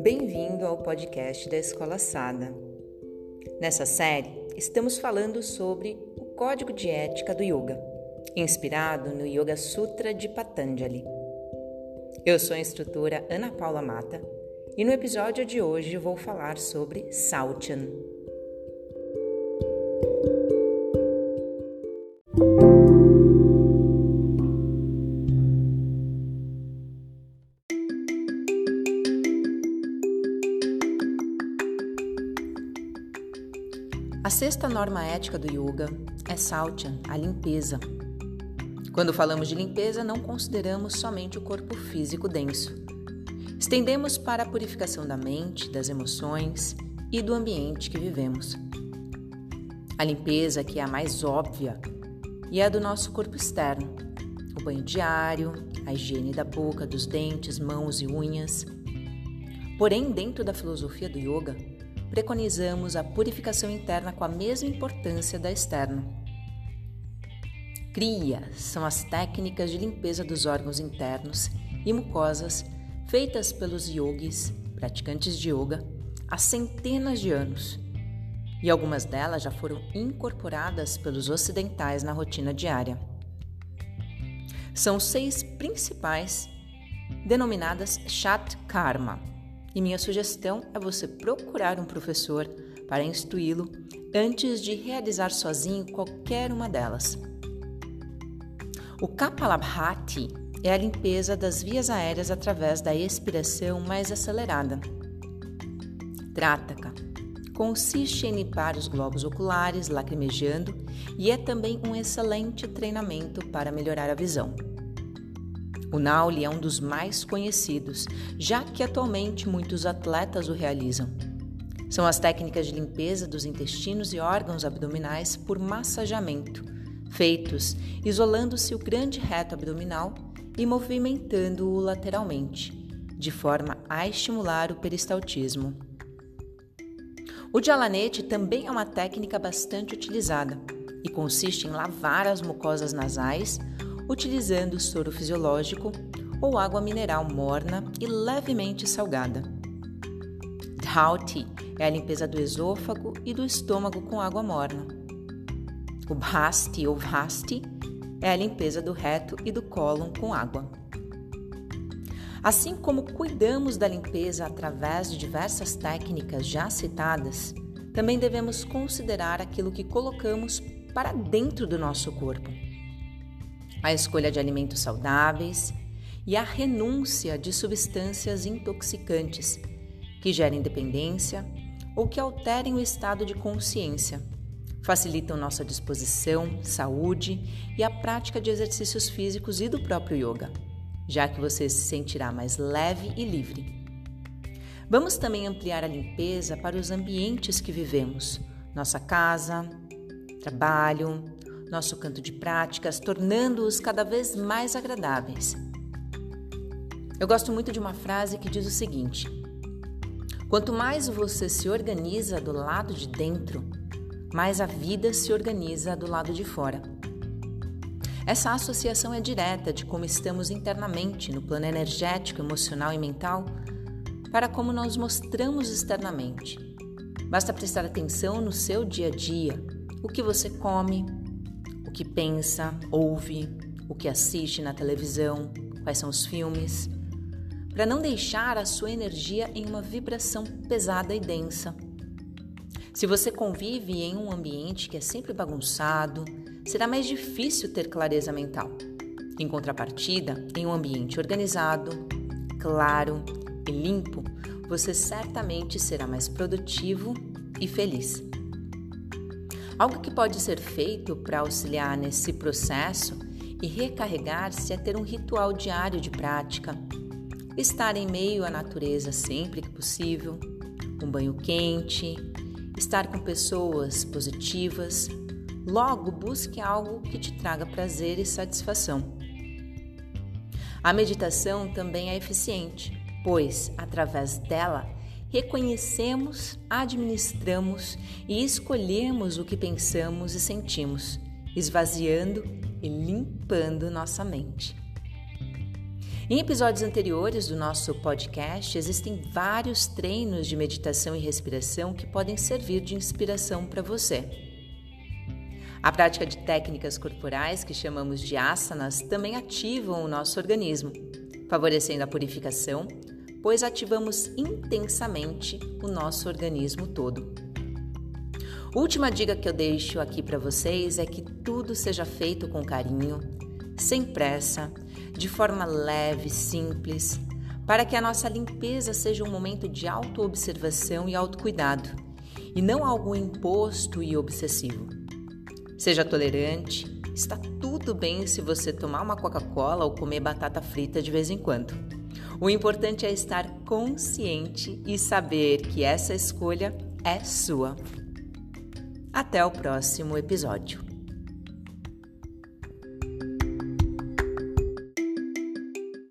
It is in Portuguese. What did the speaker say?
Bem-vindo ao podcast da Escola Sada. Nessa série, estamos falando sobre o código de ética do yoga, inspirado no Yoga Sutra de Patanjali. Eu sou a instrutora Ana Paula Mata e no episódio de hoje vou falar sobre Sauchan. A sexta norma ética do yoga é Sauchan, a limpeza. Quando falamos de limpeza, não consideramos somente o corpo físico denso. Estendemos para a purificação da mente, das emoções e do ambiente que vivemos. A limpeza, que é a mais óbvia, e é a do nosso corpo externo: o banho diário, a higiene da boca, dos dentes, mãos e unhas. Porém, dentro da filosofia do yoga, preconizamos a purificação interna com a mesma importância da externa. Kriya são as técnicas de limpeza dos órgãos internos e mucosas feitas pelos yogis, praticantes de yoga, há centenas de anos. E algumas delas já foram incorporadas pelos ocidentais na rotina diária. São seis principais, denominadas Shat Karma e minha sugestão é você procurar um professor para instruí-lo antes de realizar sozinho qualquer uma delas. O Kapalabhati é a limpeza das vias aéreas através da expiração mais acelerada. Trataka consiste em limpar os globos oculares lacrimejando e é também um excelente treinamento para melhorar a visão. O Nauli é um dos mais conhecidos, já que atualmente muitos atletas o realizam. São as técnicas de limpeza dos intestinos e órgãos abdominais por massageamento, feitos isolando-se o grande reto abdominal e movimentando-o lateralmente, de forma a estimular o peristaltismo. O dialanete também é uma técnica bastante utilizada e consiste em lavar as mucosas nasais utilizando soro fisiológico ou água mineral morna e levemente salgada. Dhauti é a limpeza do esôfago e do estômago com água morna. O Bhasti ou Vasti é a limpeza do reto e do cólon com água. Assim como cuidamos da limpeza através de diversas técnicas já citadas, também devemos considerar aquilo que colocamos para dentro do nosso corpo a escolha de alimentos saudáveis e a renúncia de substâncias intoxicantes que gerem dependência ou que alterem o estado de consciência, facilitam nossa disposição, saúde e a prática de exercícios físicos e do próprio yoga, já que você se sentirá mais leve e livre. Vamos também ampliar a limpeza para os ambientes que vivemos, nossa casa, trabalho, nosso canto de práticas, tornando-os cada vez mais agradáveis. Eu gosto muito de uma frase que diz o seguinte: Quanto mais você se organiza do lado de dentro, mais a vida se organiza do lado de fora. Essa associação é direta de como estamos internamente no plano energético, emocional e mental para como nós mostramos externamente. Basta prestar atenção no seu dia a dia, o que você come, o que pensa, ouve, o que assiste na televisão, quais são os filmes, para não deixar a sua energia em uma vibração pesada e densa. Se você convive em um ambiente que é sempre bagunçado, será mais difícil ter clareza mental. Em contrapartida, em um ambiente organizado, claro e limpo, você certamente será mais produtivo e feliz. Algo que pode ser feito para auxiliar nesse processo e recarregar-se é ter um ritual diário de prática, estar em meio à natureza sempre que possível, um banho quente, estar com pessoas positivas. Logo, busque algo que te traga prazer e satisfação. A meditação também é eficiente, pois, através dela, reconhecemos, administramos e escolhemos o que pensamos e sentimos, esvaziando e limpando nossa mente. Em episódios anteriores do nosso podcast, existem vários treinos de meditação e respiração que podem servir de inspiração para você. A prática de técnicas corporais, que chamamos de asanas, também ativam o nosso organismo, favorecendo a purificação, pois ativamos intensamente o nosso organismo todo. Última dica que eu deixo aqui para vocês é que tudo seja feito com carinho, sem pressa, de forma leve, simples, para que a nossa limpeza seja um momento de autoobservação e autocuidado, e não algo imposto e obsessivo. Seja tolerante, está tudo bem se você tomar uma Coca-Cola ou comer batata frita de vez em quando. O importante é estar consciente e saber que essa escolha é sua. Até o próximo episódio.